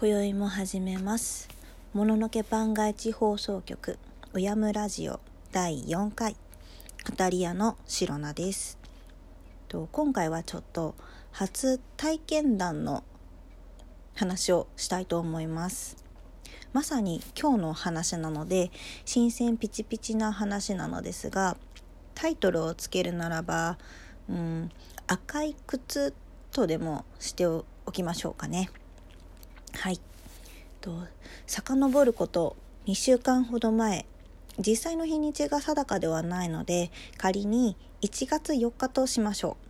今宵も始めます。もののけ番外地放送局うやむラジオ第4回。語り屋の白菜です。と今回はちょっと初体験談の話をしたいと思います。まさに今日の話なので新鮮ピチピチな話なのですがタイトルをつけるならばうん赤い靴とでもしておきましょうかね。はい。と遡ること。2週間ほど前。実際の日にちが定かではないので仮に1月4日としましょう。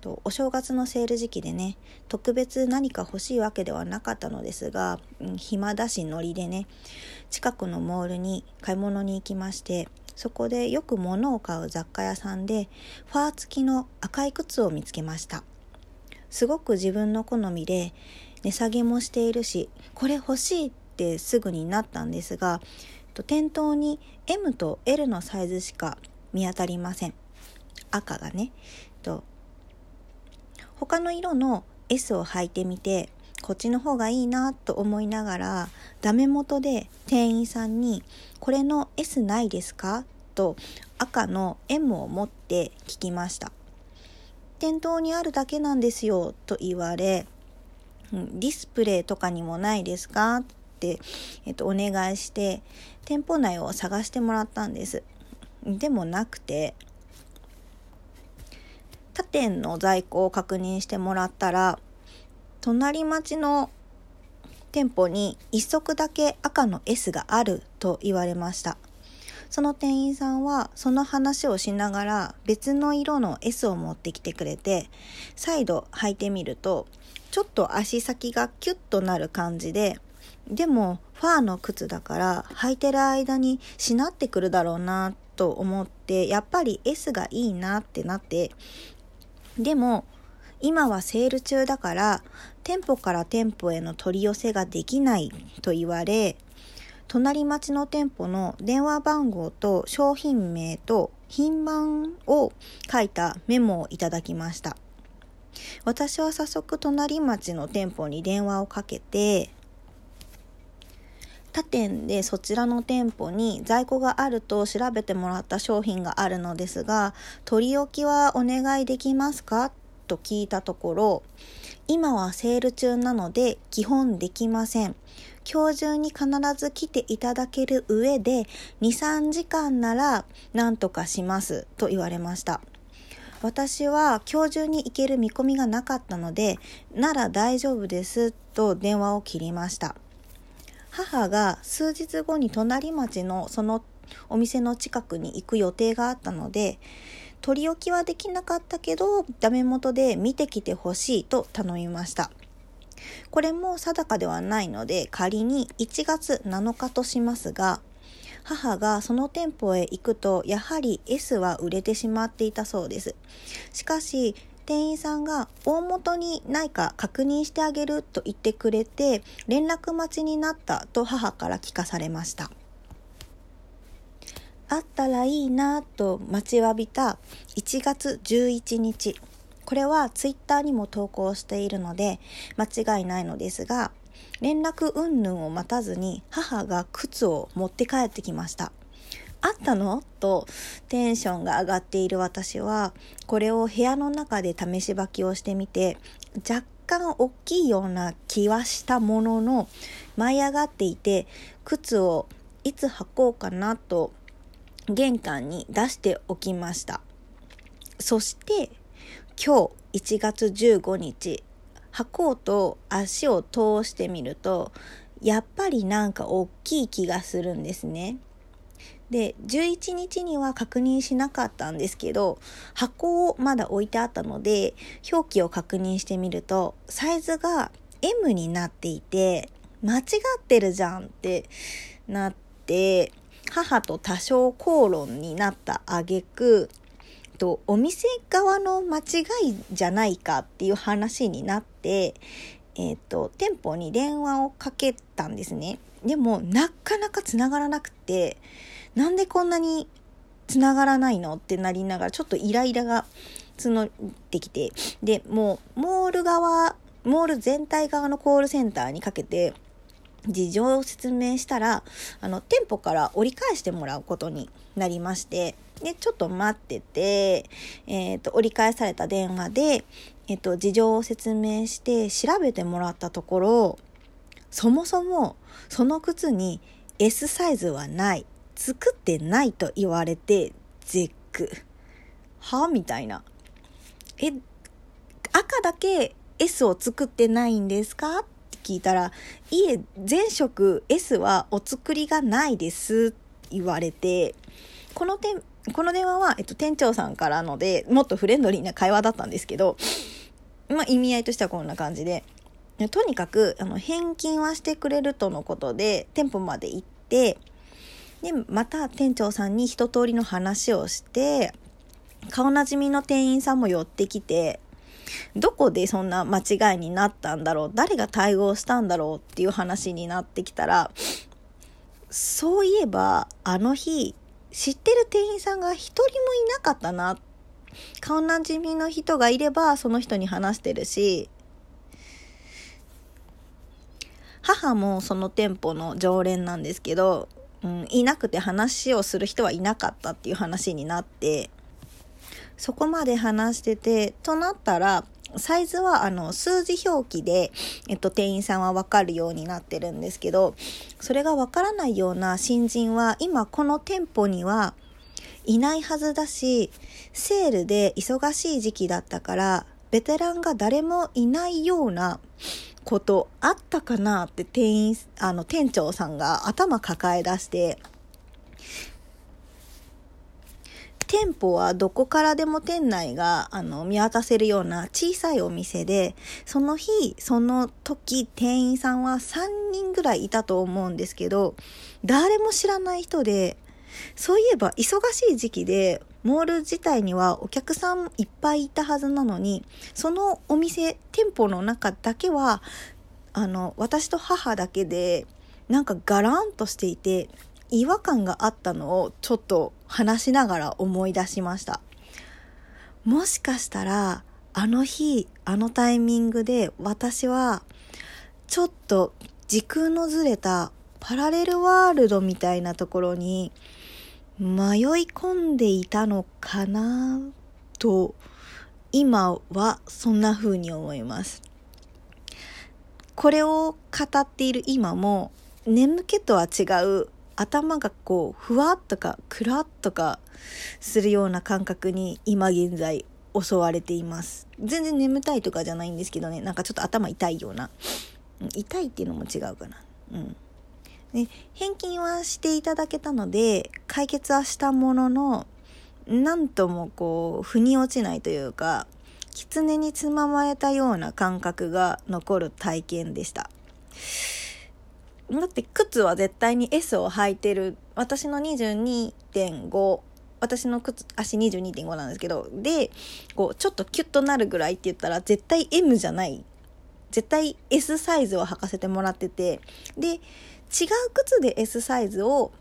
とお正月のセール時期でね特別何か欲しいわけではなかったのですが、暇だしノリでね近くのモールに買い物に行きましてそこでよく物を買う雑貨屋さんでファー付きの赤い靴を見つけました。すごく自分の好みで値下げもしているしこれ欲しいってすぐになったんですが店頭に M と L のサイズしか見当たりません。赤がね。と他の色の S を履いてみてこっちの方がいいなと思いながらダメ元で店員さんに「これの S ないですか?」と赤の M を持って聞きました。店頭にあるだけなんですよと言われディスプレイとかにもないですか？って、えっと、お願いして店舗内を探してもらったんです。でもなくて他店の在庫を確認してもらったら隣町の店舗に1足だけ赤の S があると言われました。その店員さんはその話をしながら別の色の S を持ってきてくれて再度履いてみるとちょっと足先がキュッとなる感じででもファーの靴だから履いてる間にしなってくるだろうなと思ってやっぱり S がいいなってなってでも今はセール中だから店舗から店舗への取り寄せができないと言われ隣町の店舗の電話番号と商品名と品番を書いたメモをいただきました。私は早速隣町の店舗に電話をかけて他店でそちらの店舗に在庫があると調べてもらった商品があるのですが取り置きはお願いできますか？と聞いたところ今はセール中なので基本できません。今日中に必ず来ていただける上で23時間なら何とかします。と言われました。私は今日中に行ける見込みがなかったのでなら大丈夫です。と電話を切りました。母が数日後に隣町のそのお店の近くに行く予定があったので取り置きはできなかったけどダメ元で見てきてほしいと頼みました。これも定かではないので仮に1月7日としますが母がその店舗へ行くとやはり S は売れてしまっていたそうです。しかし店員さんが大元にないか確認してあげると言ってくれて連絡待ちになったと母から聞かされました。あったらいいなと待ちわびた1月11日。これはツイッターにも投稿しているので間違いないのですが連絡云々を待たずに母が靴を持って帰ってきました。あったの？とテンションが上がっている私はこれを部屋の中で試し履きをしてみて若干大きいような気はしたものの舞い上がっていて靴をいつ履こうかなと玄関に出しておきましたそして今日1月15日履こうと足を通してみるとやっぱりなんか大きい気がするんですね。で11日には確認しなかったんですけど箱をまだ置いてあったので表記を確認してみるとサイズが M になっていて間違ってるじゃんってなって母と多少口論になった挙句とお店側の間違いじゃないかっていう話になって、えっ、と店舗に電話をかけたんですね。でもなかなか繋がらなくてなんでこんなに繋がらないのってなりながら、ちょっとイライラが募ってきて、で、もう、モール側モール全体側のコールセンターにかけて事情を説明したらあの店舗から折り返してもらうことになりましてでちょっと待ってて、えーと、折り返された電話で、えーと事情を説明して調べてもらったところそもそもその靴に S サイズはない作ってないと言われて絶句。はみたいな。え赤だけ S を作ってないんですか聞いたらいえ前職 S はお作りがないです言われてこの点この電話は、えっと、店長さんからのでもっとフレンドリーな会話だったんですけど、まあ、意味合いとしてはこんな感じでとにかくあの返金はしてくれるとのことで店舗まで行ってでまた店長さんに一通りの話をして顔なじみの店員さんも寄ってきてどこでそんな間違いになったんだろう誰が対応したんだろうっていう話になってきたらそういえばあの日知ってる店員さんが一人もいなかったな。顔なじみの人がいればその人に話してるし母もその店舗の常連なんですけど、うん、いなくて話をする人はいなかったっていう話になってそこまで話しててとなったらサイズはあの数字表記で、えっと、店員さんはわかるようになってるんですけどそれがわからないような新人は今この店舗にはいないはずだしセールで忙しい時期だったからベテランが誰もいないようなことあったかなって店員、あの、店長さんが頭抱え出して、店舗はどこからでも店内があの見渡せるような小さいお店で、その日、その時、店員さんは3人ぐらいいたと思うんですけど、誰も知らない人で、そういえば忙しい時期で、モール自体にはお客さんいっぱいいたはずなのに、そのお店、店舗の中だけは、あの、私と母だけで、なんかガランとしていて、違和感があったのをちょっと話しながら思い出しました。もしかしたら、あの日、あのタイミングで私は、ちょっと時空のずれたパラレルワールドみたいなところに迷い込んでいたのかなと今はそんな風に思います。これを語っている今も眠気とは違う頭がこうふわっとかくらっとかするような感覚に今現在襲われています。全然眠たいとかじゃないんですけどね、なんかちょっと頭痛いような。痛いっていうのも違うかな。うん。で返金はしていただけたので解決はしたもののなんともこう腑に落ちないというか狐につままれたような感覚が残る体験でしただって靴は絶対に S を履いてる。私の22.5私の靴足22.5なんですけど。でこうちょっとキュッとなるぐらいって言ったら絶対 M じゃない。絶対 S サイズを履かせてもらってて。で違う靴で S サイズを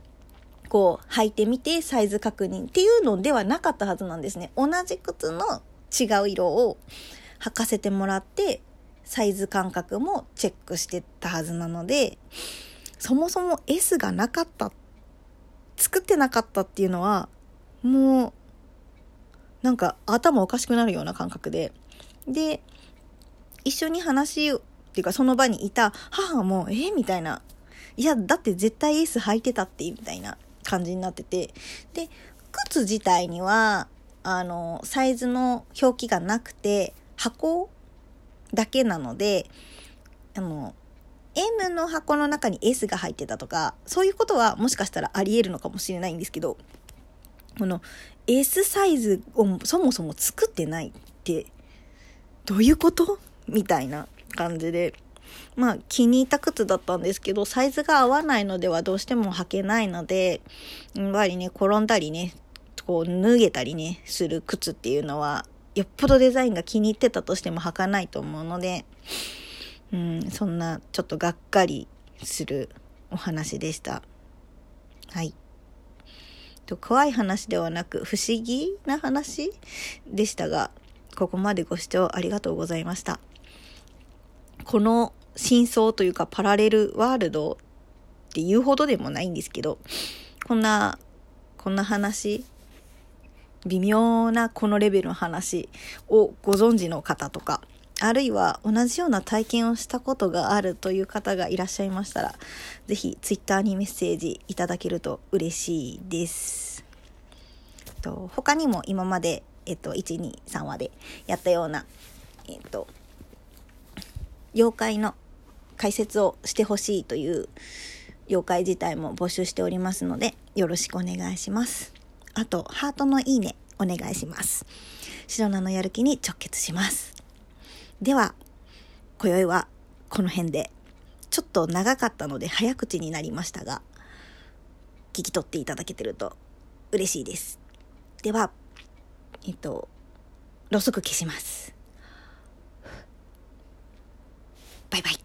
こう履いてみてサイズ確認っていうのではなかったはずなんですね。同じ靴の違う色を履かせてもらってサイズ感覚もチェックしてたはずなので。そもそも S がなかった作ってなかったっていうのはもうなんか頭おかしくなるような感覚でで一緒に話っていうかその場にいた母もえみたいないや、だって絶対 S 履いてたって、みたいな感じになってて。で、靴自体には、あの、サイズの表記がなくて、箱だけなので、あの、M の箱の中に S が入ってたとか、そういうことはもしかしたらあり得るのかもしれないんですけど、この S サイズをそもそも作ってないって、どういうこと？みたいな感じで、まあ気に入った靴だったんですけど、サイズが合わないのではどうしても履けないので、やっぱりね、転んだりね、こう脱げたりね、する靴っていうのは、よっぽどデザインが気に入ってたとしても履かないと思うので、うん、そんなちょっとがっかりするお話でした。はい。と怖い話ではなく不思議な話でしたが、ここまでご視聴ありがとうございました。この真相というかパラレルワールドっていうほどでもないんですけど、こんな、こんな話、微妙なこのレベルの話をご存知の方とか、あるいは同じような体験をしたことがあるという方がいらっしゃいましたら、ぜひツイッターにメッセージいただけると嬉しいです。と他にも今まで、えっと、1、2、3話でやったような、えっと、妖怪の解説をしてほしいという妖怪自体も募集しておりますので、よろしくお願いします。あと、ハートのいいね、お願いします。白菜のやる気に直結します。では、今宵はこの辺で、ちょっと長かったので早口になりましたが、聞き取っていただけてると嬉しいです。では、えっと、ろうそく消します。バイバイ。